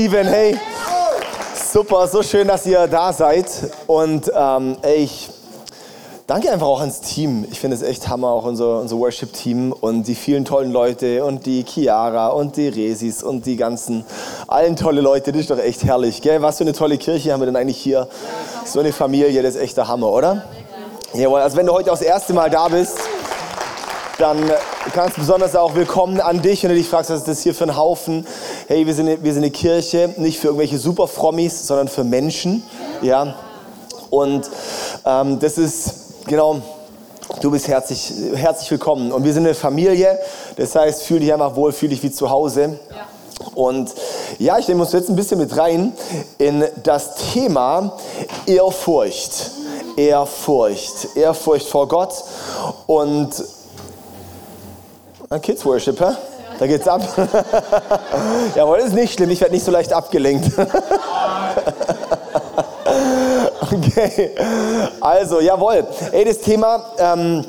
Lieben, hey, super, so schön, dass ihr da seid. Und ähm, ey, ich danke einfach auch ans Team. Ich finde es echt Hammer, auch unser, unser Worship-Team und die vielen tollen Leute und die Chiara und die Resis und die ganzen, allen tolle Leute. Das ist doch echt herrlich, gell? Was für eine tolle Kirche haben wir denn eigentlich hier? So eine Familie, das ist echt der Hammer, oder? Jawohl, also wenn du heute auch das erste Mal da bist, dann ganz besonders auch willkommen an dich, wenn du dich fragst, was ist das hier für ein Haufen? Hey, wir sind, wir sind eine Kirche, nicht für irgendwelche Super-Frommis, sondern für Menschen. Ja? Und ähm, das ist, genau, du bist herzlich, herzlich willkommen. Und wir sind eine Familie, das heißt, fühl dich einfach wohl, fühl dich wie zu Hause. Und ja, ich nehme uns jetzt ein bisschen mit rein in das Thema Ehrfurcht. Ehrfurcht. Ehrfurcht vor Gott. Und Kids Worship, hä? Da geht's ab. Jawohl, ist nicht schlimm, ich werde nicht so leicht abgelenkt. okay, also, jawohl. Ey, das Thema, ähm,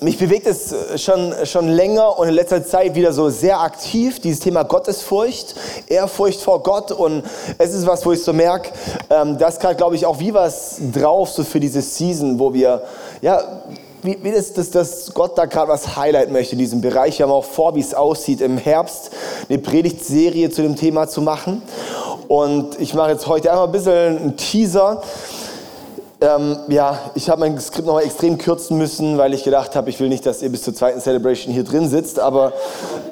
mich bewegt es schon, schon länger und in letzter Zeit wieder so sehr aktiv, dieses Thema Gottesfurcht, Ehrfurcht vor Gott. Und es ist was, wo ich so merke, ähm, das gerade, glaube ich, auch wie was drauf, so für diese Season, wo wir, ja, wie, wie das, das, das Gott da gerade was highlight möchte in diesem Bereich. Wir haben auch vor, wie es aussieht, im Herbst eine Predigtserie zu dem Thema zu machen. Und ich mache jetzt heute einmal ein bisschen einen Teaser. Ähm, ja, ich habe mein Skript nochmal extrem kürzen müssen, weil ich gedacht habe, ich will nicht, dass ihr bis zur zweiten Celebration hier drin sitzt. Aber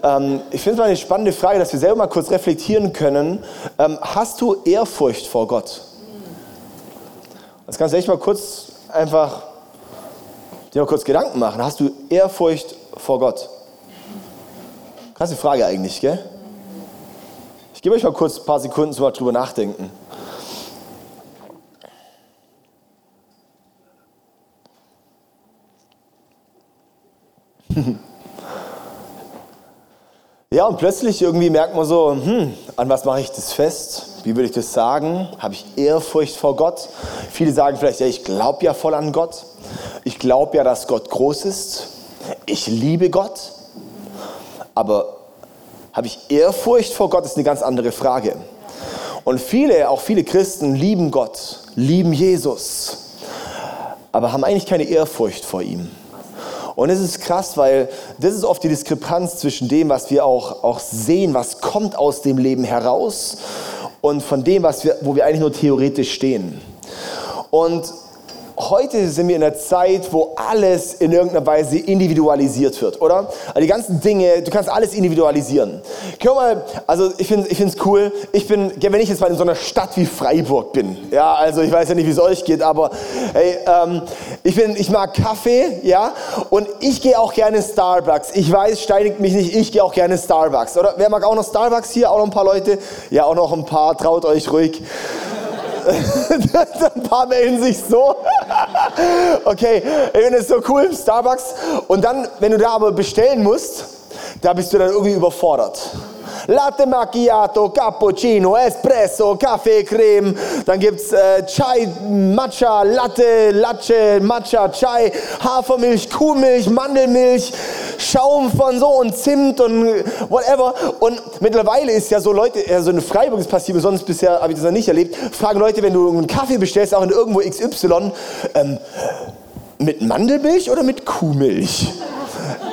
ähm, ich finde es mal eine spannende Frage, dass wir selber mal kurz reflektieren können. Ähm, hast du Ehrfurcht vor Gott? Das kannst du echt mal kurz einfach dir mal kurz Gedanken machen. Hast du Ehrfurcht vor Gott? Krasse Frage eigentlich, gell? Ich gebe euch mal kurz ein paar Sekunden zum drüber nachdenken. Ja, und plötzlich irgendwie merkt man so, hm, an was mache ich das fest? Wie würde ich das sagen? Habe ich Ehrfurcht vor Gott? Viele sagen vielleicht, ja, ich glaube ja voll an Gott. Glaube ja, dass Gott groß ist. Ich liebe Gott. Aber habe ich Ehrfurcht vor Gott, ist eine ganz andere Frage. Und viele, auch viele Christen lieben Gott, lieben Jesus, aber haben eigentlich keine Ehrfurcht vor ihm. Und es ist krass, weil das ist oft die Diskrepanz zwischen dem, was wir auch, auch sehen, was kommt aus dem Leben heraus und von dem, was wir, wo wir eigentlich nur theoretisch stehen. Und heute sind wir in einer Zeit, wo alles in irgendeiner Weise individualisiert wird, oder? Also die ganzen Dinge, du kannst alles individualisieren. Guck mal, also ich finde es cool, ich bin, wenn ich jetzt mal in so einer Stadt wie Freiburg bin, ja, also ich weiß ja nicht, wie es euch geht, aber hey, ähm, ich, bin, ich mag Kaffee, ja, und ich gehe auch gerne Starbucks. Ich weiß, steinigt mich nicht, ich gehe auch gerne Starbucks, oder? Wer mag auch noch Starbucks hier? Auch noch ein paar Leute? Ja, auch noch ein paar, traut euch ruhig. ein paar melden sich so. okay, ich finde es so cool, Starbucks. Und dann, wenn du da aber bestellen musst, da bist du dann irgendwie überfordert. Latte Macchiato, Cappuccino, Espresso, Kaffee, Creme. Dann gibt es äh, Chai, Matcha, Latte, Latte, Matcha, Chai, Hafermilch, Kuhmilch, Mandelmilch, Schaum von so und Zimt und whatever. Und mittlerweile ist ja so Leute, ja, so eine Freiburg ist passiert, sonst bisher habe ich das noch nicht erlebt, fragen Leute, wenn du einen Kaffee bestellst, auch in irgendwo XY, ähm, mit Mandelmilch oder mit Kuhmilch?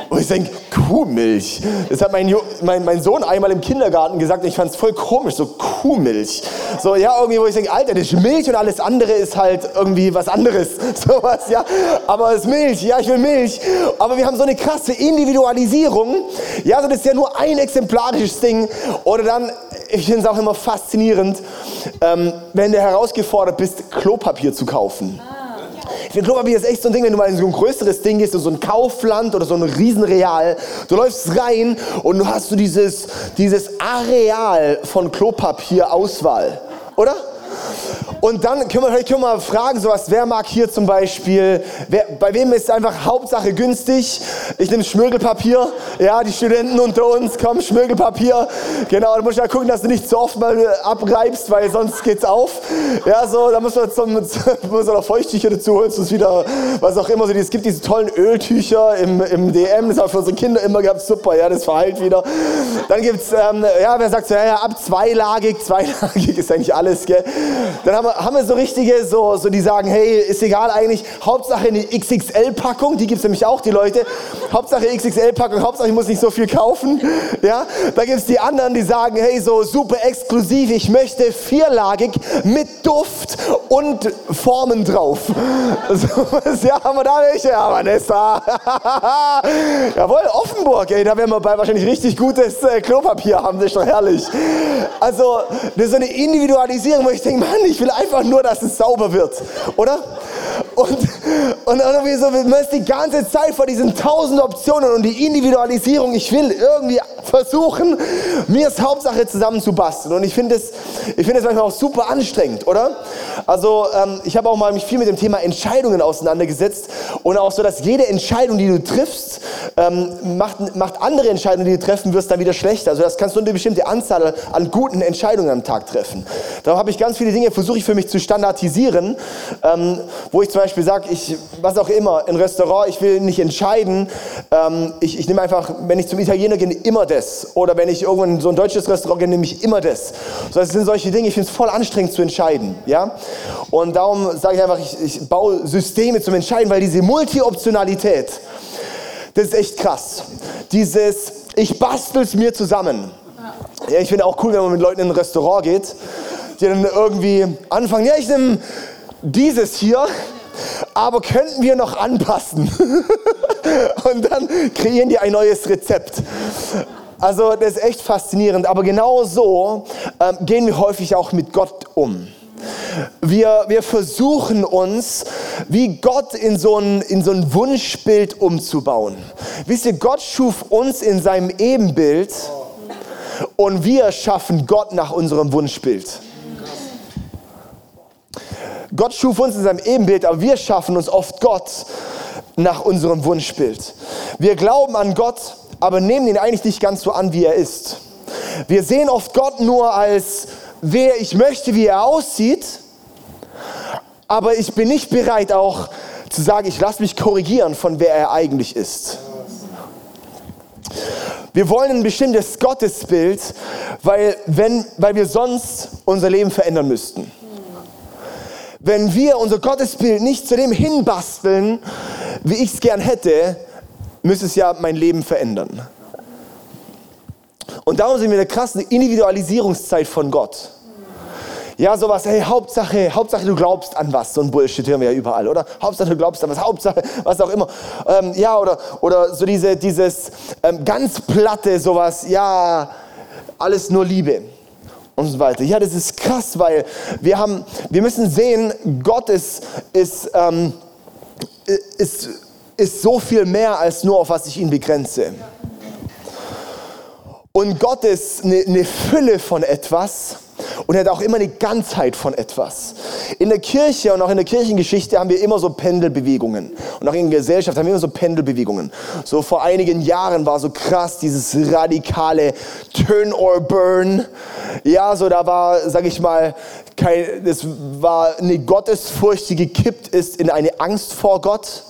Und ich denke, Kuhmilch. Das hat mein, mein, mein Sohn einmal im Kindergarten gesagt und ich fand es voll komisch, so Kuhmilch. So, ja, irgendwie, wo ich denke, Alter, das ist Milch und alles andere ist halt irgendwie was anderes. Sowas, ja. Aber es ist Milch, ja, ich will Milch. Aber wir haben so eine krasse Individualisierung. Ja, so das ist ja nur ein exemplarisches Ding. Oder dann, ich finde es auch immer faszinierend, ähm, wenn du herausgefordert bist, Klopapier zu kaufen. Ich finde, Klopapier ist echt so ein Ding, wenn du mal in so ein größeres Ding gehst, so ein Kaufland oder so ein Riesenreal, du läufst rein und du hast so dieses, dieses Areal von Klopapier-Auswahl, oder? Und dann können wir, können wir mal fragen, sowas, wer mag hier zum Beispiel, wer, bei wem ist einfach Hauptsache günstig? Ich nehme Schmirgelpapier, ja, die Studenten unter uns, komm, Schmirgelpapier. Genau, da musst du ja gucken, dass du nicht zu oft mal abreibst, weil sonst geht's auf. Ja, so, da muss man zum, muss man noch Feuchttücher dazu holen, sonst wieder, was auch immer. Es gibt diese tollen Öltücher im, im DM, das haben wir für unsere Kinder immer gehabt, super, ja, das verheilt wieder. Dann gibt's, ähm, ja, wer sagt so, ja, ja, ab zweilagig, zweilagig ist eigentlich alles, gell. Dann haben wir, haben wir so richtige, so, so die sagen, hey, ist egal eigentlich, Hauptsache eine XXL-Packung, die gibt's nämlich auch, die Leute. Hauptsache XXL-Packung, Hauptsache ich muss nicht so viel kaufen, ja. Da gibt's die anderen, die sagen, hey, so super exklusiv, ich möchte vierlagig mit Duft und Formen drauf. So, ja, haben wir da welche? Ja, Vanessa. Jawohl, Offenburg, ey, da werden wir bei wahrscheinlich richtig gutes äh, Klopapier haben, das ist doch herrlich. Also, das ist so eine Individualisierung, wo ich denke, Mann, ich will einfach nur, dass es sauber wird, oder? Und, und irgendwie so, wir müssen die ganze Zeit vor diesen tausend Optionen und die Individualisierung, ich will irgendwie versuchen, mir es Hauptsache zusammenzubasteln. Und ich finde es find manchmal auch super anstrengend, oder? Also ähm, ich habe auch mal mich viel mit dem Thema Entscheidungen auseinandergesetzt und auch so, dass jede Entscheidung, die du triffst, ähm, macht, macht andere Entscheidungen, die du treffen wirst, dann wieder schlechter. Also das kannst du eine bestimmte Anzahl an guten Entscheidungen am Tag treffen. Darum habe ich ganz viele Dinge, versuche ich für mich zu standardisieren, ähm, wo ich zum Beispiel sage, ich, was auch immer, ein Restaurant, ich will nicht entscheiden, ähm, ich, ich nehme einfach, wenn ich zum Italiener gehe, immer das. Oder wenn ich irgendwo in so ein deutsches Restaurant gehe, nehme ich immer das. So, das sind solche Dinge, ich finde es voll anstrengend zu entscheiden. Ja? Und darum sage ich einfach, ich, ich baue Systeme zum Entscheiden, weil diese Multi-Optionalität, das ist echt krass. Dieses, ich bastel es mir zusammen. Ja, ich finde auch cool, wenn man mit Leuten in ein Restaurant geht, die dann irgendwie anfangen, ja, ich nehme dieses hier, aber könnten wir noch anpassen? Und dann kreieren die ein neues Rezept. Also das ist echt faszinierend, aber genau so ähm, gehen wir häufig auch mit Gott um. Wir, wir versuchen uns, wie Gott in so, ein, in so ein Wunschbild umzubauen. Wisst ihr, Gott schuf uns in seinem Ebenbild und wir schaffen Gott nach unserem Wunschbild. Gott schuf uns in seinem Ebenbild, aber wir schaffen uns oft Gott nach unserem Wunschbild. Wir glauben an Gott, aber nehmen ihn eigentlich nicht ganz so an, wie er ist. Wir sehen oft Gott nur als wer ich möchte, wie er aussieht, aber ich bin nicht bereit auch zu sagen, ich lasse mich korrigieren von wer er eigentlich ist. Wir wollen ein bestimmtes Gottesbild, weil, wenn, weil wir sonst unser Leben verändern müssten. Wenn wir unser Gottesbild nicht zu dem hinbasteln, wie ich es gern hätte, müsste es ja mein Leben verändern. Und darum sind wir in der krassen Individualisierungszeit von Gott. Ja, sowas, hey, Hauptsache, Hauptsache du glaubst an was. So ein Bullshit hören wir ja überall, oder? Hauptsache du glaubst an was, Hauptsache, was auch immer. Ähm, ja, oder, oder so diese, dieses ähm, ganz platte, sowas, ja, alles nur Liebe und so weiter. Ja, das ist krass, weil wir haben, wir müssen sehen, Gott ist, ist, ähm, ist, ist so viel mehr als nur auf was ich ihn begrenze. Und Gott ist eine, eine Fülle von etwas und er hat auch immer eine Ganzheit von etwas. In der Kirche und auch in der Kirchengeschichte haben wir immer so Pendelbewegungen. Und auch in der Gesellschaft haben wir immer so Pendelbewegungen. So vor einigen Jahren war so krass dieses radikale Turn or Burn. Ja, so da war, sag ich mal, kein, das war eine Gottesfurcht, die gekippt ist in eine Angst vor Gott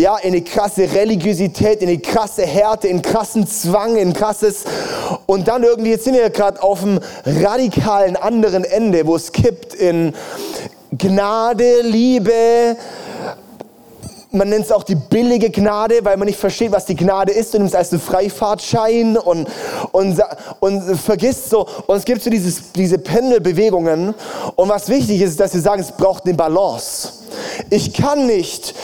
ja, in eine krasse Religiosität, in eine krasse Härte, in krassen Zwang, in krasses. Und dann irgendwie, jetzt sind wir gerade auf dem radikalen anderen Ende, wo es kippt in Gnade, Liebe, man nennt es auch die billige Gnade, weil man nicht versteht, was die Gnade ist. Du nimmst als einen Freifahrtschein und, und, und vergisst so. Und es gibt so dieses, diese Pendelbewegungen. Und was wichtig ist, dass wir sagen, es braucht eine Balance. Ich kann nicht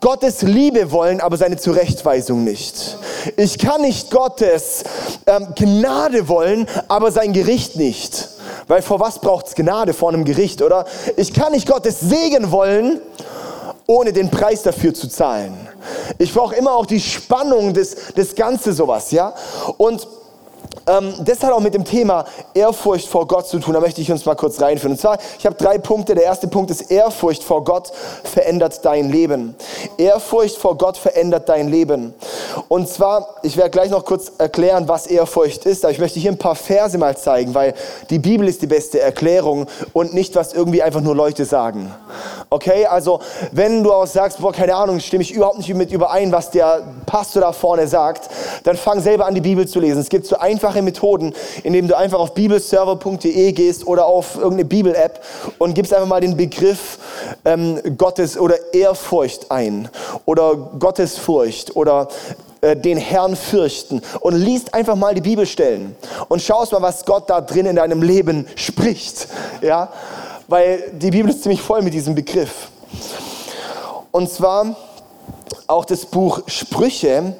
Gottes Liebe wollen, aber seine Zurechtweisung nicht. Ich kann nicht Gottes ähm, Gnade wollen, aber sein Gericht nicht. Weil vor was braucht es Gnade? Vor einem Gericht, oder? Ich kann nicht Gottes Segen wollen, ohne den Preis dafür zu zahlen. Ich brauche immer auch die Spannung des, des Ganze sowas, ja? Und ähm, das hat auch mit dem Thema Ehrfurcht vor Gott zu tun. Da möchte ich uns mal kurz reinführen. Und zwar, ich habe drei Punkte. Der erste Punkt ist, Ehrfurcht vor Gott verändert dein Leben. Ehrfurcht vor Gott verändert dein Leben. Und zwar, ich werde gleich noch kurz erklären, was Ehrfurcht ist. Aber ich möchte hier ein paar Verse mal zeigen, weil die Bibel ist die beste Erklärung und nicht, was irgendwie einfach nur Leute sagen. Okay, also wenn du auch sagst, boah, keine Ahnung, stimme ich überhaupt nicht mit überein, was der Pastor da vorne sagt, dann fang selber an, die Bibel zu lesen. Es gibt so einfache Methoden, indem du einfach auf bibelserver.de gehst oder auf irgendeine Bibel-App und gibst einfach mal den Begriff ähm, Gottes oder Ehrfurcht ein oder Gottesfurcht oder äh, den Herrn fürchten und liest einfach mal die Bibelstellen und schaust mal, was Gott da drin in deinem Leben spricht. Ja? weil die Bibel ist ziemlich voll mit diesem Begriff. Und zwar auch das Buch Sprüche,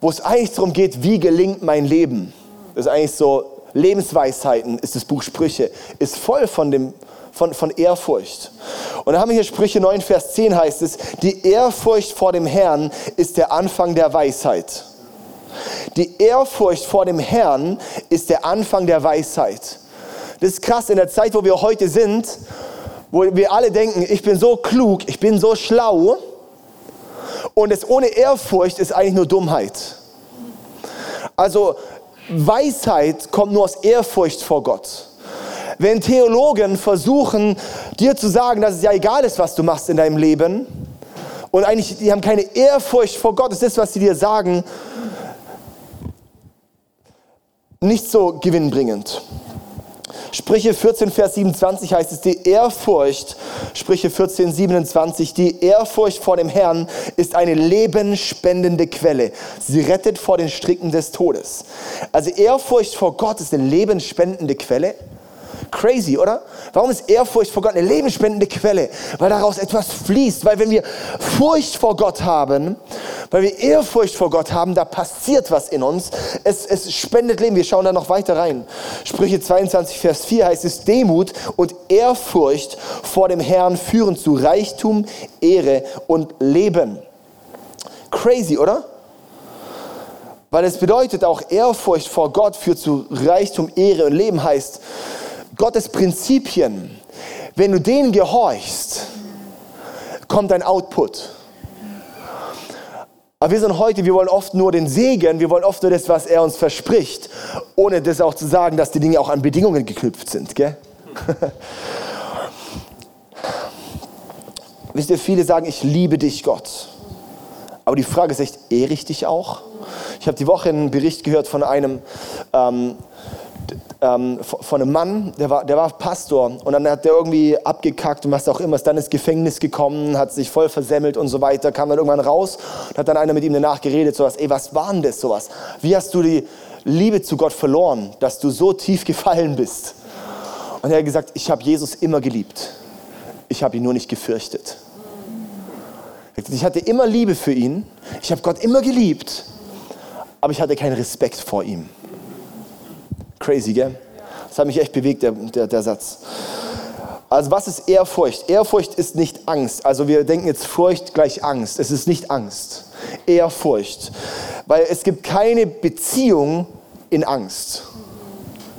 wo es eigentlich darum geht, wie gelingt mein Leben. Das ist eigentlich so Lebensweisheiten, ist das Buch Sprüche, ist voll von, dem, von, von Ehrfurcht. Und da haben wir hier Sprüche 9, Vers 10 heißt es, die Ehrfurcht vor dem Herrn ist der Anfang der Weisheit. Die Ehrfurcht vor dem Herrn ist der Anfang der Weisheit. Das ist krass, in der Zeit, wo wir heute sind, wo wir alle denken, ich bin so klug, ich bin so schlau und es ohne Ehrfurcht ist eigentlich nur Dummheit. Also Weisheit kommt nur aus Ehrfurcht vor Gott. Wenn Theologen versuchen, dir zu sagen, dass es ja egal ist, was du machst in deinem Leben, und eigentlich, die haben keine Ehrfurcht vor Gott, das ist das, was sie dir sagen, nicht so gewinnbringend. Sprüche 14, Vers 27 heißt es, die Ehrfurcht, Sprüche 14, 27, die Ehrfurcht vor dem Herrn ist eine lebenspendende Quelle. Sie rettet vor den Stricken des Todes. Also Ehrfurcht vor Gott ist eine lebensspendende Quelle. Crazy, oder? Warum ist Ehrfurcht vor Gott eine lebensspendende Quelle? Weil daraus etwas fließt. Weil wenn wir Furcht vor Gott haben, weil wir Ehrfurcht vor Gott haben, da passiert was in uns. Es, es spendet Leben. Wir schauen da noch weiter rein. Sprüche 22, Vers 4 heißt es, Demut und Ehrfurcht vor dem Herrn führen zu Reichtum, Ehre und Leben. Crazy, oder? Weil es bedeutet auch Ehrfurcht vor Gott führt zu Reichtum, Ehre und Leben heißt, Gottes Prinzipien, wenn du denen gehorchst, kommt ein Output. Aber wir sind heute, wir wollen oft nur den Segen, wir wollen oft nur das, was er uns verspricht, ohne das auch zu sagen, dass die Dinge auch an Bedingungen geknüpft sind. Gell? Wisst ihr, viele sagen, ich liebe dich, Gott. Aber die Frage ist echt, ehre ich dich auch? Ich habe die Woche einen Bericht gehört von einem, ähm, ähm, von einem Mann, der war, der war Pastor und dann hat der irgendwie abgekackt und was auch immer, ist dann ins Gefängnis gekommen, hat sich voll versemmelt und so weiter, kam dann irgendwann raus und hat dann einer mit ihm danach geredet, sowas, ey, was war denn das, sowas? Wie hast du die Liebe zu Gott verloren, dass du so tief gefallen bist? Und er hat gesagt, ich habe Jesus immer geliebt, ich habe ihn nur nicht gefürchtet. Ich hatte immer Liebe für ihn, ich habe Gott immer geliebt, aber ich hatte keinen Respekt vor ihm. Crazy, gell? Das hat mich echt bewegt, der, der, der Satz. Also was ist Ehrfurcht? Ehrfurcht ist nicht Angst. Also wir denken jetzt Furcht gleich Angst. Es ist nicht Angst. Ehrfurcht. Weil es gibt keine Beziehung in Angst.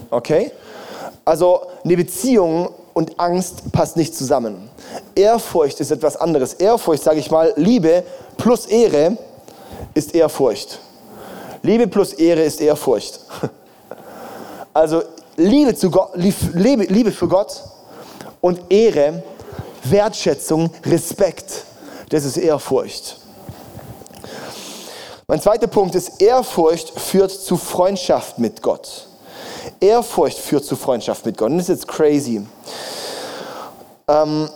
Okay? Also eine Beziehung und Angst passt nicht zusammen. Ehrfurcht ist etwas anderes. Ehrfurcht, sage ich mal, Liebe plus Ehre ist Ehrfurcht. Liebe plus Ehre ist Ehrfurcht. Also Liebe, zu Gott, Liebe, Liebe für Gott und Ehre, Wertschätzung, Respekt. Das ist Ehrfurcht. Mein zweiter Punkt ist, Ehrfurcht führt zu Freundschaft mit Gott. Ehrfurcht führt zu Freundschaft mit Gott. Und das ist jetzt crazy. Ähm,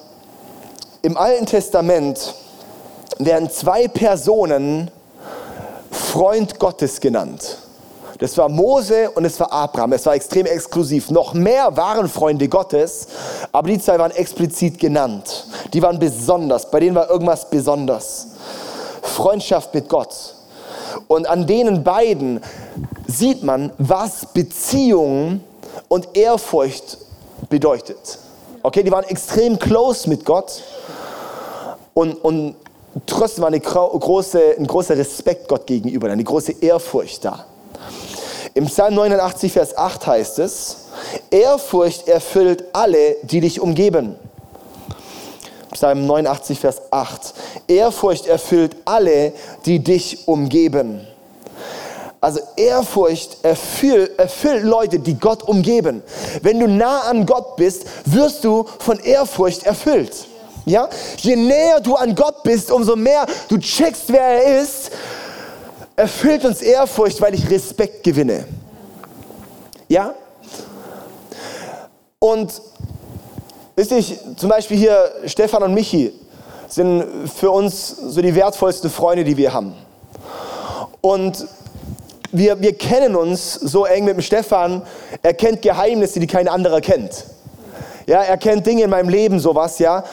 Im Alten Testament werden zwei Personen Freund Gottes genannt. Das war Mose und es war Abraham. Es war extrem exklusiv. Noch mehr waren Freunde Gottes, aber die zwei waren explizit genannt. Die waren besonders. Bei denen war irgendwas besonders. Freundschaft mit Gott. Und an denen beiden sieht man, was Beziehung und Ehrfurcht bedeutet. Okay, die waren extrem close mit Gott und, und trotzdem war eine große, ein großer Respekt Gott gegenüber, eine große Ehrfurcht da. Im Psalm 89, Vers 8 heißt es, Ehrfurcht erfüllt alle, die dich umgeben. Psalm 89, Vers 8. Ehrfurcht erfüllt alle, die dich umgeben. Also Ehrfurcht erfüllt, erfüllt Leute, die Gott umgeben. Wenn du nah an Gott bist, wirst du von Ehrfurcht erfüllt. Ja? Je näher du an Gott bist, umso mehr du checkst, wer er ist, erfüllt uns Ehrfurcht, weil ich Respekt gewinne. Ja? Und wisst ihr, zum Beispiel hier Stefan und Michi sind für uns so die wertvollsten Freunde, die wir haben. Und wir, wir kennen uns so eng mit dem Stefan, er kennt Geheimnisse, die kein anderer kennt. Ja, er kennt Dinge in meinem Leben, sowas, ja.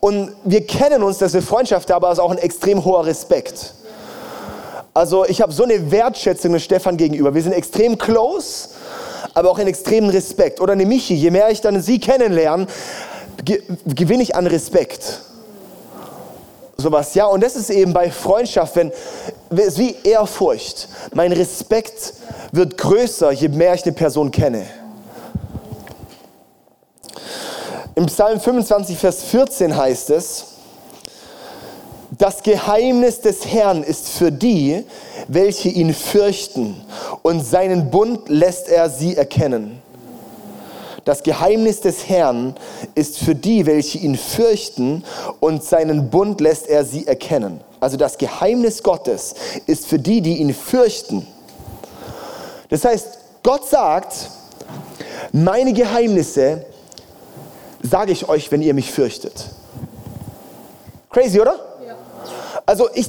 Und wir kennen uns, dass wir Freundschaft haben, aber es ist auch ein extrem hoher Respekt. Also ich habe so eine Wertschätzung mit Stefan gegenüber. Wir sind extrem close, aber auch einen extremen Respekt. Oder eine Michi, je mehr ich dann sie kennenlerne, gewinne ich an Respekt sowas. Ja, und das ist eben bei Freundschaft, wenn es wie Ehrfurcht. Mein Respekt wird größer, je mehr ich eine Person kenne. Im Psalm 25, Vers 14 heißt es, das Geheimnis des Herrn ist für die, welche ihn fürchten, und seinen Bund lässt er sie erkennen. Das Geheimnis des Herrn ist für die, welche ihn fürchten, und seinen Bund lässt er sie erkennen. Also das Geheimnis Gottes ist für die, die ihn fürchten. Das heißt, Gott sagt, meine Geheimnisse sage ich euch, wenn ihr mich fürchtet. Crazy, oder? Also ich,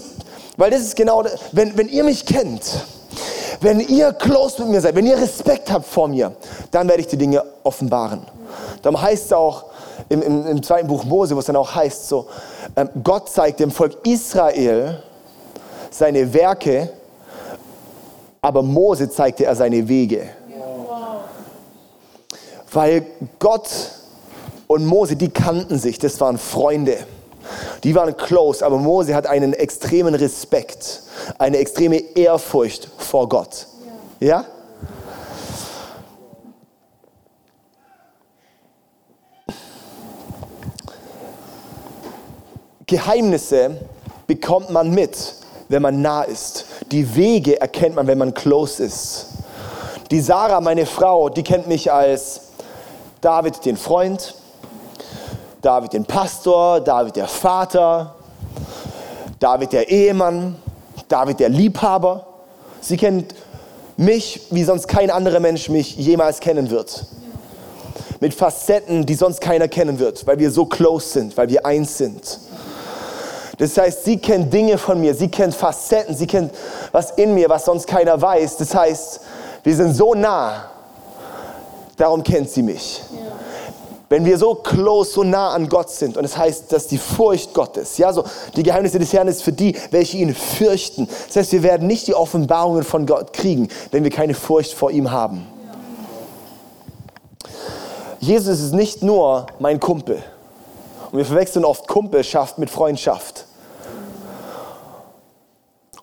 weil das ist genau, wenn, wenn ihr mich kennt, wenn ihr close mit mir seid, wenn ihr Respekt habt vor mir, dann werde ich die Dinge offenbaren. Darum heißt es auch im, im, im zweiten Buch Mose, wo es dann auch heißt, so, ähm, Gott zeigt dem Volk Israel seine Werke, aber Mose zeigte er seine Wege. Weil Gott und Mose, die kannten sich, das waren Freunde. Die waren close, aber Mose hat einen extremen Respekt, eine extreme Ehrfurcht vor Gott. Ja? Geheimnisse bekommt man mit, wenn man nah ist. Die Wege erkennt man, wenn man close ist. Die Sarah, meine Frau, die kennt mich als David, den Freund, David den Pastor, David der Vater, David der Ehemann, David der Liebhaber. Sie kennt mich, wie sonst kein anderer Mensch mich jemals kennen wird. Mit Facetten, die sonst keiner kennen wird, weil wir so close sind, weil wir eins sind. Das heißt, sie kennt Dinge von mir, sie kennt Facetten, sie kennt was in mir, was sonst keiner weiß. Das heißt, wir sind so nah, darum kennt sie mich. Ja wenn wir so close, so nah an Gott sind und es das heißt, dass die Furcht Gottes, ja, so die Geheimnisse des Herrn ist für die, welche ihn fürchten. Das heißt, wir werden nicht die Offenbarungen von Gott kriegen, wenn wir keine Furcht vor ihm haben. Jesus ist nicht nur mein Kumpel. Und wir verwechseln oft Kumpelschaft mit Freundschaft.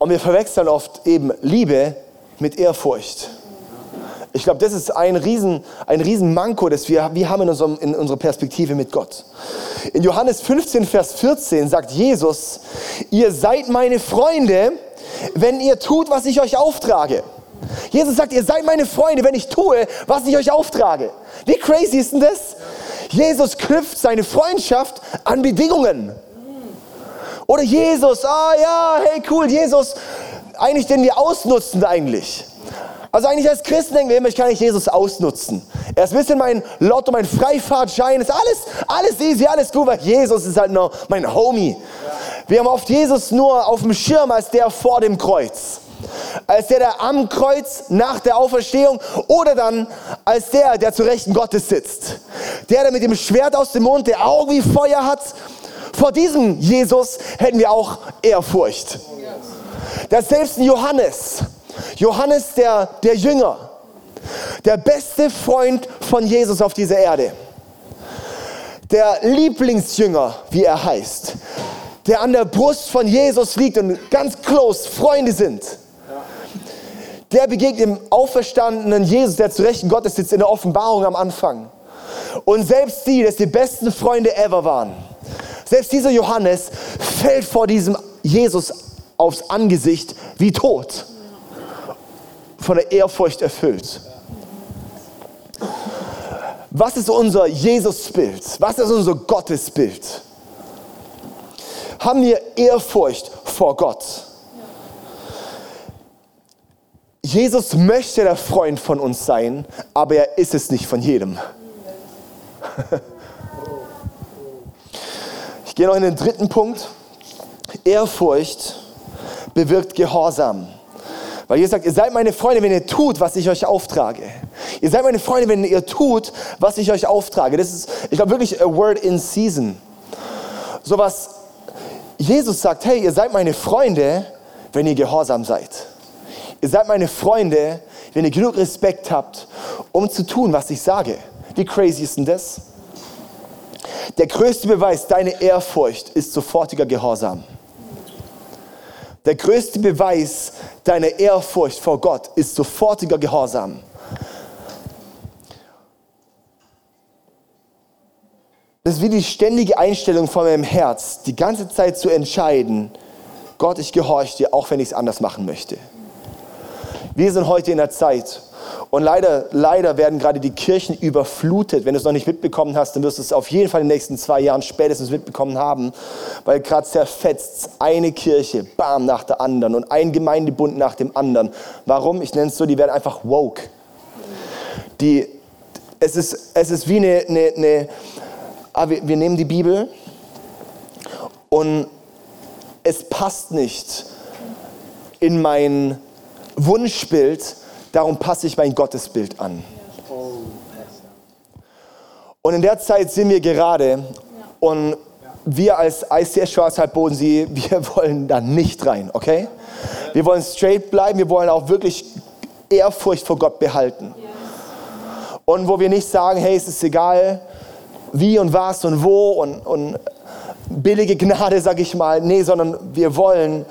Und wir verwechseln oft eben Liebe mit Ehrfurcht. Ich glaube, das ist ein riesen, ein riesen Manko, das wir, wir haben in, unserem, in unserer Perspektive mit Gott. In Johannes 15, Vers 14 sagt Jesus, ihr seid meine Freunde, wenn ihr tut, was ich euch auftrage. Jesus sagt, ihr seid meine Freunde, wenn ich tue, was ich euch auftrage. Wie crazy ist denn das? Jesus knüpft seine Freundschaft an Bedingungen. Oder Jesus, ah ja, hey cool, Jesus, eigentlich den wir ausnutzen eigentlich. Also eigentlich als Christen denken wir immer, ich kann nicht Jesus ausnutzen. Er ist ein bisschen mein Lotto, mein Freifahrtschein, ist alles, alles easy, alles gut, weil Jesus ist halt nur mein Homie. Wir haben oft Jesus nur auf dem Schirm als der vor dem Kreuz. Als der, der am Kreuz nach der Auferstehung oder dann als der, der zu Rechten Gottes sitzt. Der, der mit dem Schwert aus dem Mund, der Augen wie Feuer hat. Vor diesem Jesus hätten wir auch Ehrfurcht. Dass selbst ein Johannes, Johannes der, der Jünger, der beste Freund von Jesus auf dieser Erde, der Lieblingsjünger, wie er heißt, der an der Brust von Jesus liegt und ganz close Freunde sind. Der begegnet dem auferstandenen Jesus, der zu Rechten Gottes sitzt in der Offenbarung am Anfang. Und selbst die, dass die besten Freunde ever waren, selbst dieser Johannes fällt vor diesem Jesus aufs Angesicht wie tot. Von der Ehrfurcht erfüllt. Was ist unser Jesusbild? Was ist unser Gottesbild? Haben wir Ehrfurcht vor Gott? Jesus möchte der Freund von uns sein, aber er ist es nicht von jedem. Ich gehe noch in den dritten Punkt. Ehrfurcht bewirkt Gehorsam. Weil Jesus sagt, ihr seid meine Freunde, wenn ihr tut, was ich euch auftrage. Ihr seid meine Freunde, wenn ihr tut, was ich euch auftrage. Das ist, ich glaube, wirklich a word in season. So was Jesus sagt, hey, ihr seid meine Freunde, wenn ihr gehorsam seid. Ihr seid meine Freunde, wenn ihr genug Respekt habt, um zu tun, was ich sage. Wie crazy ist denn das? Der größte Beweis deiner Ehrfurcht ist sofortiger Gehorsam. Der größte Beweis deiner Ehrfurcht vor Gott ist sofortiger Gehorsam. Das ist wie die ständige Einstellung von meinem Herz, die ganze Zeit zu entscheiden, Gott, ich gehorche dir, auch wenn ich es anders machen möchte. Wir sind heute in der Zeit, und leider, leider werden gerade die Kirchen überflutet. Wenn du es noch nicht mitbekommen hast, dann wirst du es auf jeden Fall in den nächsten zwei Jahren spätestens mitbekommen haben, weil gerade zerfetzt eine Kirche, bam, nach der anderen und ein Gemeindebund nach dem anderen. Warum? Ich nenne es so, die werden einfach woke. Die, es, ist, es ist wie eine, eine, eine ah, wir, wir nehmen die Bibel und es passt nicht in mein Wunschbild, Darum passe ich mein Gottesbild an. Und in der Zeit sind wir gerade und wir als ICS Schwarzwald Bodensee, wir wollen da nicht rein, okay? Wir wollen straight bleiben, wir wollen auch wirklich Ehrfurcht vor Gott behalten. Und wo wir nicht sagen, hey, es ist egal, wie und was und wo und, und billige Gnade, sag ich mal. Nee, sondern wir wollen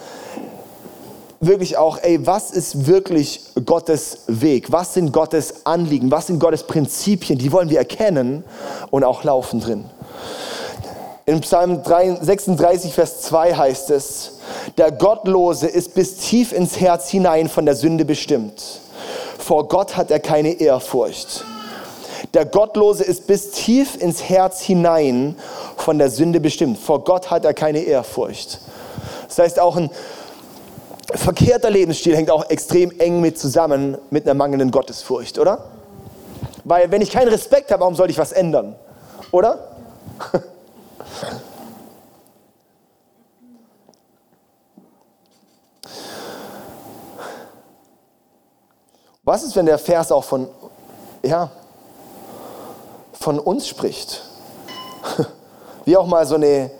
wirklich auch, ey, was ist wirklich Gottes Weg? Was sind Gottes Anliegen? Was sind Gottes Prinzipien? Die wollen wir erkennen und auch laufen drin. In Psalm 36, Vers 2 heißt es, der Gottlose ist bis tief ins Herz hinein von der Sünde bestimmt. Vor Gott hat er keine Ehrfurcht. Der Gottlose ist bis tief ins Herz hinein von der Sünde bestimmt. Vor Gott hat er keine Ehrfurcht. Das heißt, auch ein verkehrter Lebensstil hängt auch extrem eng mit zusammen mit einer mangelnden Gottesfurcht, oder? Weil wenn ich keinen Respekt habe, warum soll ich was ändern? Oder? Was ist, wenn der Vers auch von, ja, von uns spricht? Wie auch mal so eine,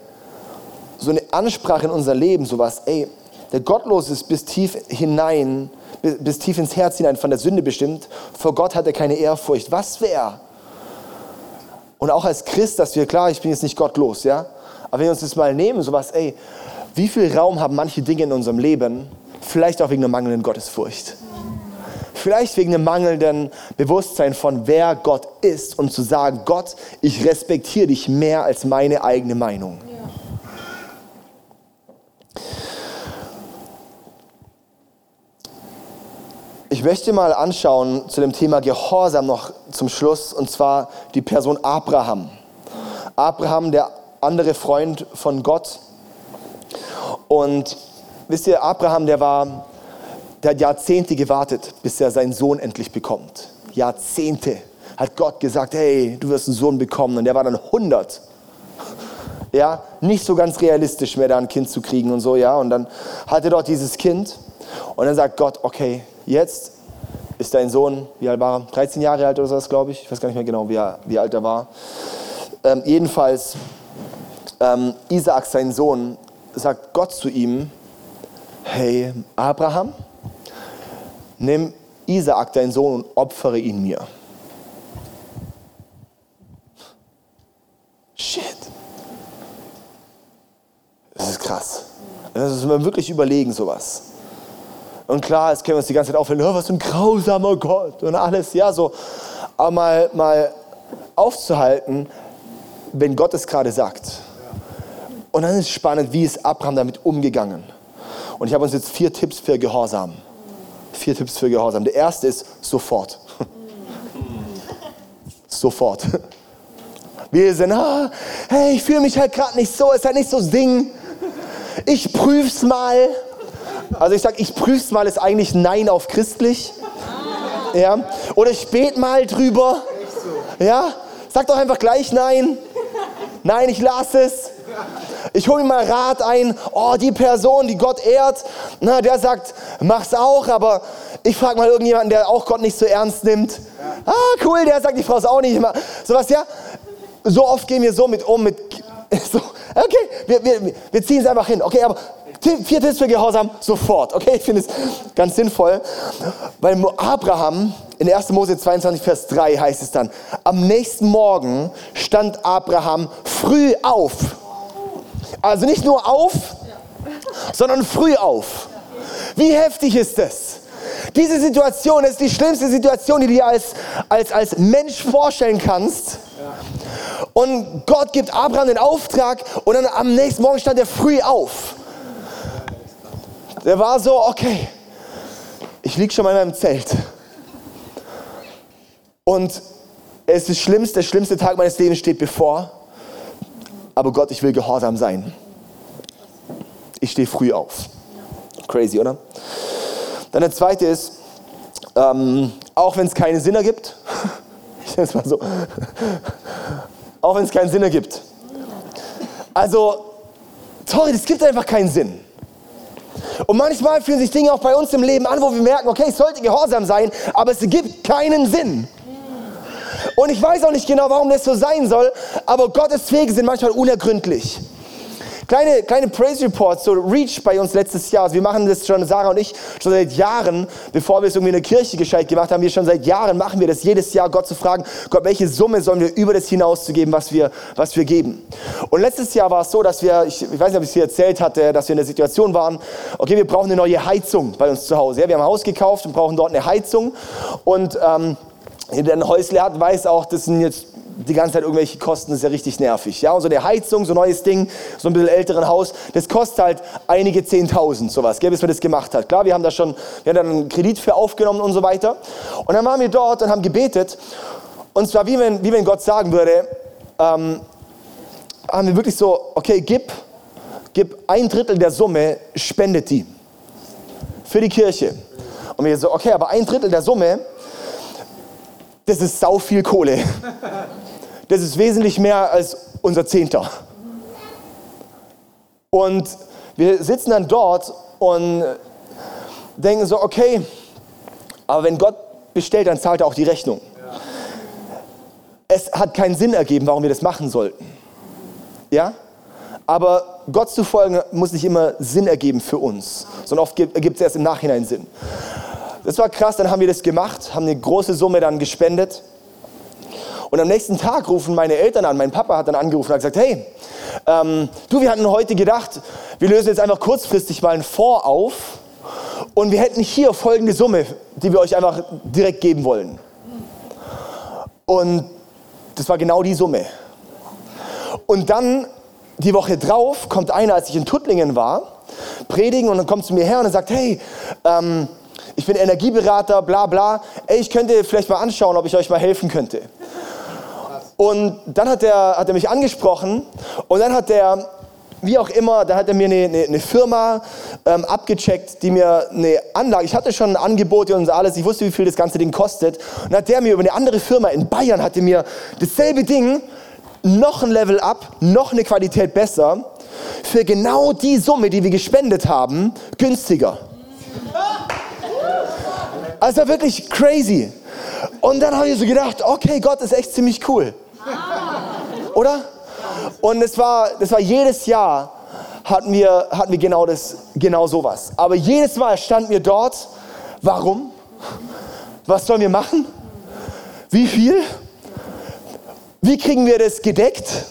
so eine Ansprache in unser Leben, sowas, ey, der gottlos ist bis tief hinein, bis, tief ins Herz hinein von der Sünde bestimmt. Vor Gott hat er keine Ehrfurcht. Was wäre? Und auch als Christ, dass wir, klar, ich bin jetzt nicht gottlos, ja, aber wenn wir uns das mal nehmen, sowas, ey, wie viel Raum haben manche Dinge in unserem Leben? Vielleicht auch wegen der mangelnden Gottesfurcht. Vielleicht wegen dem mangelnden Bewusstsein von wer Gott ist und zu sagen, Gott, ich respektiere dich mehr als meine eigene Meinung. Ich möchte mal anschauen zu dem Thema Gehorsam noch zum Schluss, und zwar die Person Abraham. Abraham, der andere Freund von Gott. Und wisst ihr, Abraham, der war, der hat Jahrzehnte gewartet, bis er seinen Sohn endlich bekommt. Jahrzehnte hat Gott gesagt, hey, du wirst einen Sohn bekommen. Und der war dann 100. Ja, nicht so ganz realistisch mehr, da ein Kind zu kriegen und so, ja. Und dann hatte er dort dieses Kind. Und dann sagt Gott, okay, jetzt ist dein Sohn, wie alt war er? 13 Jahre alt oder so, glaube ich. Ich weiß gar nicht mehr genau, wie, er, wie alt er war. Ähm, jedenfalls, ähm, Isaak, sein Sohn, sagt Gott zu ihm, hey Abraham, nimm Isaak, deinen Sohn, und opfere ihn mir. Shit. Das ist krass. Das ist man wirklich überlegen, sowas. Und klar, es können wir uns die ganze Zeit aufhören, oh, was für ein grausamer Gott und alles, ja, so. Aber mal, mal aufzuhalten, wenn Gott es gerade sagt. Und dann ist es spannend, wie ist Abraham damit umgegangen. Und ich habe uns jetzt vier Tipps für Gehorsam. Vier Tipps für Gehorsam. Der erste ist sofort. sofort. Wir sind, ah, hey, ich fühle mich halt gerade nicht so, ist halt nicht so das Ding. Ich prüf's mal. Also ich sage, ich prüf's mal, ist eigentlich Nein auf christlich. Ja. Oder ich bete mal drüber. Ja. Sag doch einfach gleich Nein. Nein, ich lasse es. Ich hole mir mal Rat ein. Oh, die Person, die Gott ehrt, na, der sagt, mach's auch, aber ich frage mal irgendjemanden, der auch Gott nicht so ernst nimmt. Ah, cool, der sagt, ich brauche es auch nicht. So was, ja. So oft gehen wir so mit um, mit so, okay, wir, wir, wir ziehen es einfach hin. Okay, aber vier Tipps für Gehorsam sofort. Okay, ich finde es ganz sinnvoll, weil Abraham in 1. Mose 22, Vers 3 heißt es dann, am nächsten Morgen stand Abraham früh auf. Also nicht nur auf, sondern früh auf. Wie heftig ist das? Diese Situation ist die schlimmste Situation, die du dir als, als, als Mensch vorstellen kannst. Und Gott gibt Abraham den Auftrag und dann am nächsten Morgen stand er früh auf. Der war so, okay, ich liege schon mal in meinem Zelt. Und es ist das Schlimmste, der schlimmste Tag meines Lebens steht bevor. Aber Gott, ich will gehorsam sein. Ich stehe früh auf. Crazy, oder? Dann der zweite ist, ähm, auch wenn es keinen Sinn ergibt, ich nenne es mal so, auch wenn es keinen Sinn ergibt. Also, sorry, das gibt einfach keinen Sinn. Und manchmal fühlen sich Dinge auch bei uns im Leben an, wo wir merken, okay, es sollte gehorsam sein, aber es gibt keinen Sinn. Und ich weiß auch nicht genau, warum das so sein soll, aber Gottes Wege sind manchmal unergründlich. Kleine, kleine Praise Reports, so Reach bei uns letztes Jahr. Also wir machen das schon, Sarah und ich, schon seit Jahren, bevor wir es irgendwie in der Kirche gescheit gemacht haben, wir schon seit Jahren machen wir das jedes Jahr, Gott zu fragen, Gott, welche Summe sollen wir über das hinauszugeben, was wir, was wir geben. Und letztes Jahr war es so, dass wir, ich, ich weiß nicht, ob ich es hier erzählt hatte, dass wir in der Situation waren, okay, wir brauchen eine neue Heizung bei uns zu Hause. Ja, wir haben ein Haus gekauft und brauchen dort eine Heizung. Und ähm, der ein Häusle hat, weiß auch, das sind jetzt die ganze Zeit irgendwelche Kosten, das ist ja richtig nervig. Ja, und so eine Heizung, so ein neues Ding, so ein bisschen älteren Haus, das kostet halt einige Zehntausend, sowas, gell, bis man das gemacht hat. Klar, wir haben da schon, wir haben da einen Kredit für aufgenommen und so weiter. Und dann waren wir dort und haben gebetet. Und zwar wie wenn, wie wenn Gott sagen würde, ähm, haben wir wirklich so, okay, gib, gib ein Drittel der Summe, spendet die für die Kirche. Und wir so, okay, aber ein Drittel der Summe, das ist sau viel Kohle. Das ist wesentlich mehr als unser Zehnter. Und wir sitzen dann dort und denken so, okay, aber wenn Gott bestellt, dann zahlt er auch die Rechnung. Es hat keinen Sinn ergeben, warum wir das machen sollten. Ja? Aber Gott zu folgen muss nicht immer Sinn ergeben für uns, sondern oft ergibt es erst im Nachhinein Sinn. Das war krass, dann haben wir das gemacht, haben eine große Summe dann gespendet. Und am nächsten Tag rufen meine Eltern an. Mein Papa hat dann angerufen und hat gesagt, hey, ähm, du, wir hatten heute gedacht, wir lösen jetzt einfach kurzfristig mal einen Fonds auf und wir hätten hier folgende Summe, die wir euch einfach direkt geben wollen. Und das war genau die Summe. Und dann die Woche drauf kommt einer, als ich in Tuttlingen war, predigen und dann kommt zu mir her und er sagt, hey, ähm, ich bin Energieberater, bla bla. Ey, ich könnte vielleicht mal anschauen, ob ich euch mal helfen könnte. Und dann hat er, hat mich angesprochen und dann hat er, wie auch immer, da hat er mir eine, eine, eine Firma ähm, abgecheckt, die mir eine Anlage, ich hatte schon Angebote und alles, ich wusste, wie viel das ganze Ding kostet. Und hat der mir über eine andere Firma in Bayern, hatte mir dasselbe Ding, noch ein Level up, noch eine Qualität besser, für genau die Summe, die wir gespendet haben, günstiger. Also wirklich crazy. Und dann habe ich so gedacht, okay, Gott ist echt ziemlich cool. Oder? Und es war, das war jedes Jahr hatten wir, hatten wir genau, das, genau sowas. Aber jedes Mal standen wir dort. Warum? Was sollen wir machen? Wie viel? Wie kriegen wir das gedeckt?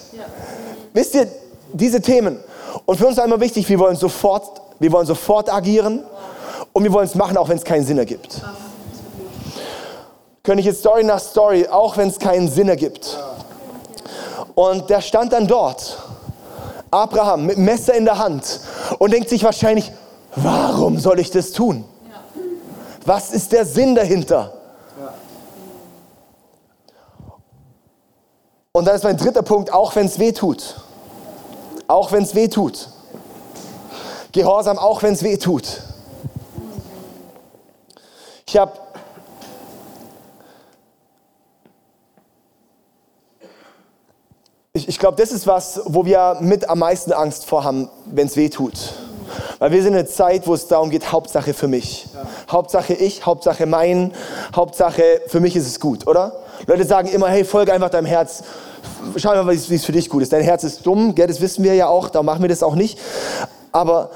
Wisst ihr, diese Themen. Und für uns ist einmal wichtig, wir wollen sofort, wir wollen sofort agieren Und wir wollen es machen, auch wenn es keinen Sinn ergibt. Könnte ich jetzt Story nach Story, auch wenn es keinen Sinn ergibt. Und der stand dann dort, Abraham, mit Messer in der Hand und denkt sich wahrscheinlich, warum soll ich das tun? Was ist der Sinn dahinter? Und dann ist mein dritter Punkt, auch wenn es weh tut. Auch wenn es weh tut. Gehorsam, auch wenn es weh tut. Ich habe ich, ich glaube, das ist was, wo wir mit am meisten Angst vor haben, wenn es weh tut. Weil wir sind in einer Zeit, wo es darum geht, Hauptsache für mich. Ja. Hauptsache ich, Hauptsache mein, Hauptsache für mich ist es gut, oder? Leute sagen immer, hey, folge einfach deinem Herz. Schau mal, wie es für dich gut ist. Dein Herz ist dumm, gell, das wissen wir ja auch, da machen wir das auch nicht. Aber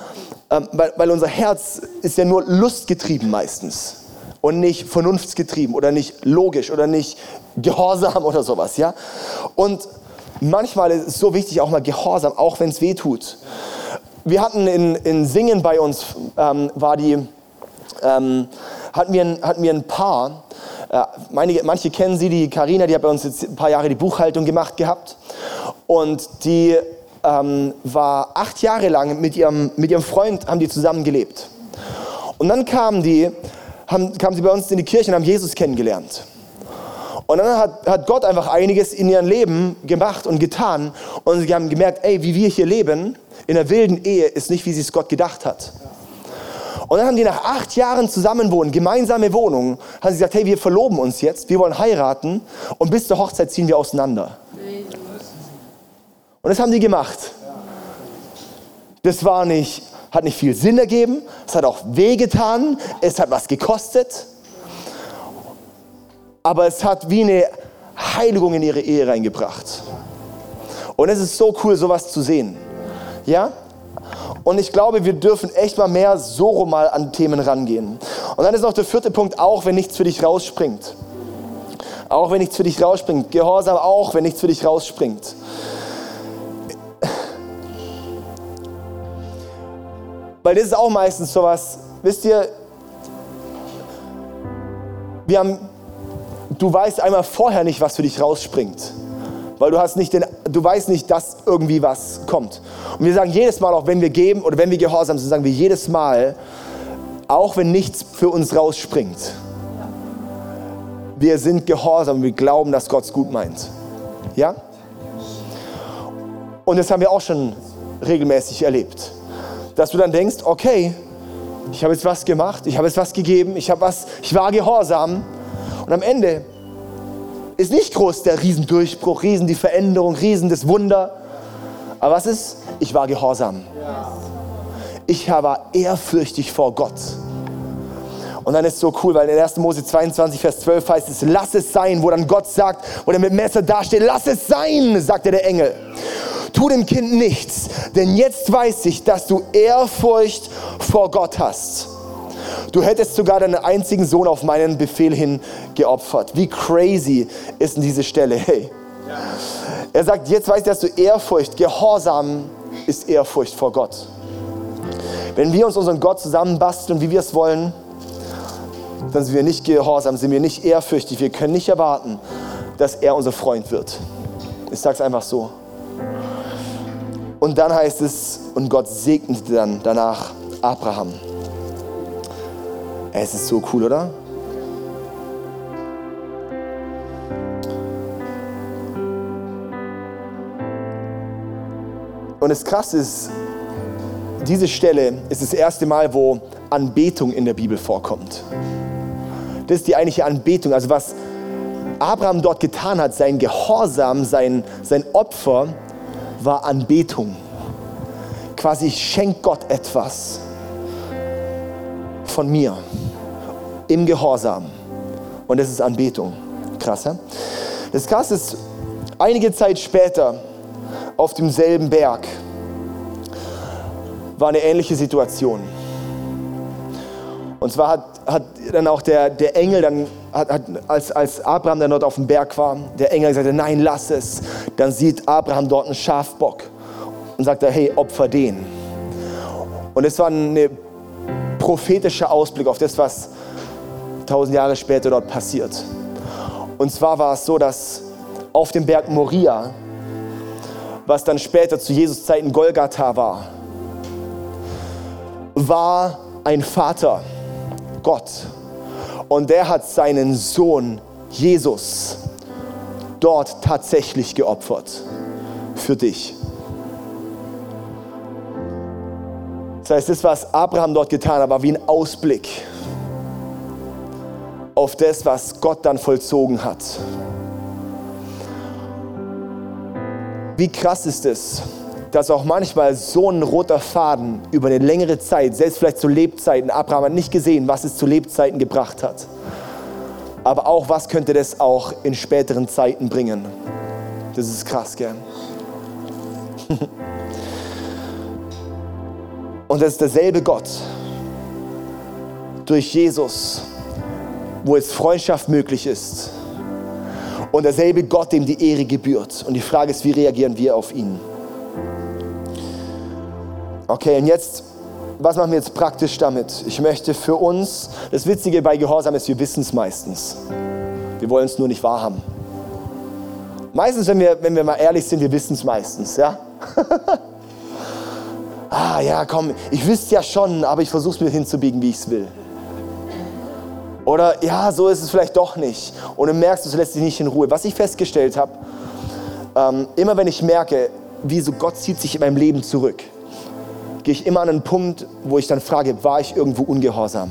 ähm, weil, weil unser Herz ist ja nur lustgetrieben meistens und nicht vernunftsgetrieben oder nicht logisch oder nicht gehorsam oder sowas, ja? Und manchmal ist es so wichtig, auch mal gehorsam, auch wenn es weh tut. Wir hatten in, in Singen bei uns, ähm, war die, ähm, hatten, wir ein, hatten wir ein Paar, äh, manche, manche kennen sie, die Karina, die hat bei uns jetzt ein paar Jahre die Buchhaltung gemacht gehabt und die ähm, war acht Jahre lang mit ihrem, mit ihrem Freund, haben die zusammen gelebt. Und dann kamen die, haben, kamen sie bei uns in die Kirche und haben Jesus kennengelernt. Und dann hat, hat Gott einfach einiges in ihrem Leben gemacht und getan. Und sie haben gemerkt, ey, wie wir hier leben, in einer wilden Ehe, ist nicht, wie sie es Gott gedacht hat. Und dann haben die nach acht Jahren Zusammenwohnen, gemeinsame Wohnung, haben sie gesagt, hey, wir verloben uns jetzt, wir wollen heiraten und bis zur Hochzeit ziehen wir auseinander. Und das haben die gemacht. Das war nicht, hat nicht viel Sinn ergeben, es hat auch wehgetan, es hat was gekostet aber es hat wie eine Heiligung in ihre Ehe reingebracht. Und es ist so cool, sowas zu sehen. Ja? Und ich glaube, wir dürfen echt mal mehr so mal an Themen rangehen. Und dann ist noch der vierte Punkt, auch wenn nichts für dich rausspringt. Auch wenn nichts für dich rausspringt. Gehorsam auch, wenn nichts für dich rausspringt. Weil das ist auch meistens sowas, wisst ihr, wir haben du weißt einmal vorher nicht, was für dich rausspringt. Weil du, hast nicht den, du weißt nicht, dass irgendwie was kommt. Und wir sagen jedes Mal, auch wenn wir geben oder wenn wir gehorsam sind, sagen wir jedes Mal, auch wenn nichts für uns rausspringt, wir sind gehorsam und wir glauben, dass Gott es gut meint. Ja? Und das haben wir auch schon regelmäßig erlebt. Dass du dann denkst, okay, ich habe jetzt was gemacht, ich habe jetzt was gegeben, ich, habe was, ich war gehorsam und am Ende ist nicht groß der Riesendurchbruch, Riesen die Veränderung, Riesen das Wunder. Aber was ist? Ich war gehorsam. Ich war ehrfürchtig vor Gott. Und dann ist es so cool, weil in 1. Mose 22, Vers 12 heißt es, lass es sein, wo dann Gott sagt, wo er mit Messer dasteht, lass es sein, sagte der Engel. Tu dem Kind nichts, denn jetzt weiß ich, dass du Ehrfurcht vor Gott hast. Du hättest sogar deinen einzigen Sohn auf meinen Befehl hin geopfert. Wie crazy ist denn diese Stelle? Hey. Er sagt, jetzt weiß ich, dass du Ehrfurcht, Gehorsam ist Ehrfurcht vor Gott. Wenn wir uns unseren Gott zusammenbasteln, wie wir es wollen, dann sind wir nicht gehorsam, sind wir nicht ehrfürchtig. Wir können nicht erwarten, dass er unser Freund wird. Ich sage es einfach so. Und dann heißt es, und Gott segnete dann danach Abraham. Es ist so cool, oder? Und das Krasse ist, diese Stelle ist das erste Mal, wo Anbetung in der Bibel vorkommt. Das ist die eigentliche Anbetung. Also was Abraham dort getan hat, sein Gehorsam, sein, sein Opfer, war Anbetung. Quasi, ich schenke Gott etwas von mir im Gehorsam. Und das ist Anbetung. Krass, ja? Das Krasse ist, einige Zeit später auf demselben Berg war eine ähnliche Situation. Und zwar hat, hat dann auch der, der Engel, dann, hat, hat, als, als Abraham dann dort auf dem Berg war, der Engel sagte, nein, lass es. Dann sieht Abraham dort einen Schafbock und sagt, hey, opfer den. Und es war eine prophetischer Ausblick auf das, was tausend Jahre später dort passiert. Und zwar war es so, dass auf dem Berg Moria, was dann später zu Jesus Zeiten Golgatha war, war ein Vater, Gott. Und der hat seinen Sohn Jesus dort tatsächlich geopfert für dich. Das heißt, das, was Abraham dort getan hat, war wie ein Ausblick auf das, was Gott dann vollzogen hat. Wie krass ist es, dass auch manchmal so ein roter Faden über eine längere Zeit, selbst vielleicht zu Lebzeiten, Abraham hat nicht gesehen, was es zu Lebzeiten gebracht hat. Aber auch, was könnte das auch in späteren Zeiten bringen? Das ist krass, gell? Und das ist derselbe Gott durch Jesus, wo es Freundschaft möglich ist. Und derselbe Gott, dem die Ehre gebührt. Und die Frage ist, wie reagieren wir auf ihn? Okay, und jetzt, was machen wir jetzt praktisch damit? Ich möchte für uns, das Witzige bei Gehorsam ist, wir wissen es meistens. Wir wollen es nur nicht wahrhaben. Meistens, wenn wir, wenn wir mal ehrlich sind, wir wissen es meistens, ja? ah ja, komm, ich wüsste ja schon, aber ich versuche es mir hinzubiegen, wie ich es will. Oder ja, so ist es vielleicht doch nicht. Und du merkst, du lässt dich nicht in Ruhe. Was ich festgestellt habe, ähm, immer wenn ich merke, wie so Gott zieht sich in meinem Leben zurück, gehe ich immer an einen Punkt, wo ich dann frage, war ich irgendwo ungehorsam?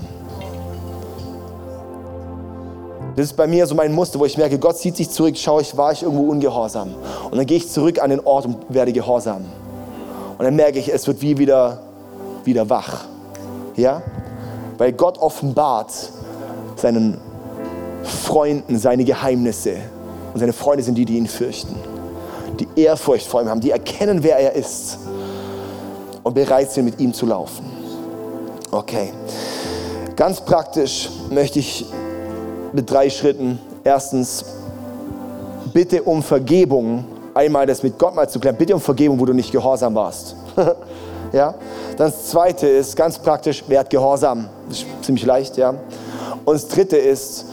Das ist bei mir so mein Muster, wo ich merke, Gott zieht sich zurück, schaue ich, war ich irgendwo ungehorsam? Und dann gehe ich zurück an den Ort und werde gehorsam. Und dann merke ich, es wird wie wieder, wieder wach. Ja? Weil Gott offenbart seinen Freunden seine Geheimnisse. Und seine Freunde sind die, die ihn fürchten. Die Ehrfurcht vor ihm haben, die erkennen, wer er ist und bereit sind, mit ihm zu laufen. Okay. Ganz praktisch möchte ich mit drei Schritten. Erstens, bitte um Vergebung. Einmal das mit Gott mal zu klären. Bitte um Vergebung, wo du nicht gehorsam warst. ja? Dann das zweite ist ganz praktisch, werd gehorsam. Das ist ziemlich leicht, ja. Und das dritte ist,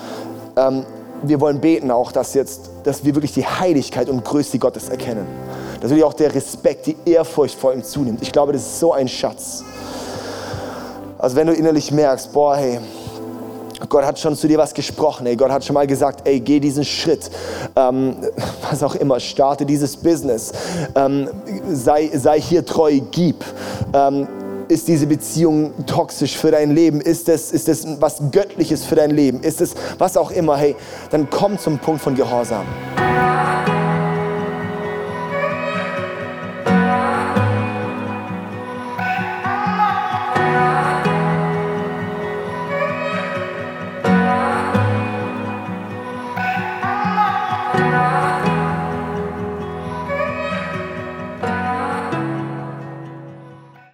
ähm, wir wollen beten auch, dass jetzt, dass wir wirklich die Heiligkeit und Größe Gottes erkennen dass wirklich auch der Respekt, die Ehrfurcht vor ihm zunimmt. Ich glaube, das ist so ein Schatz. Also wenn du innerlich merkst, boah, hey, Gott hat schon zu dir was gesprochen, ey, Gott hat schon mal gesagt, ey, geh diesen Schritt, ähm, was auch immer, starte dieses Business, ähm, sei, sei hier treu, gib. Ähm, ist diese Beziehung toxisch für dein Leben? Ist es, ist es was Göttliches für dein Leben? Ist es was auch immer? Hey, dann komm zum Punkt von Gehorsam.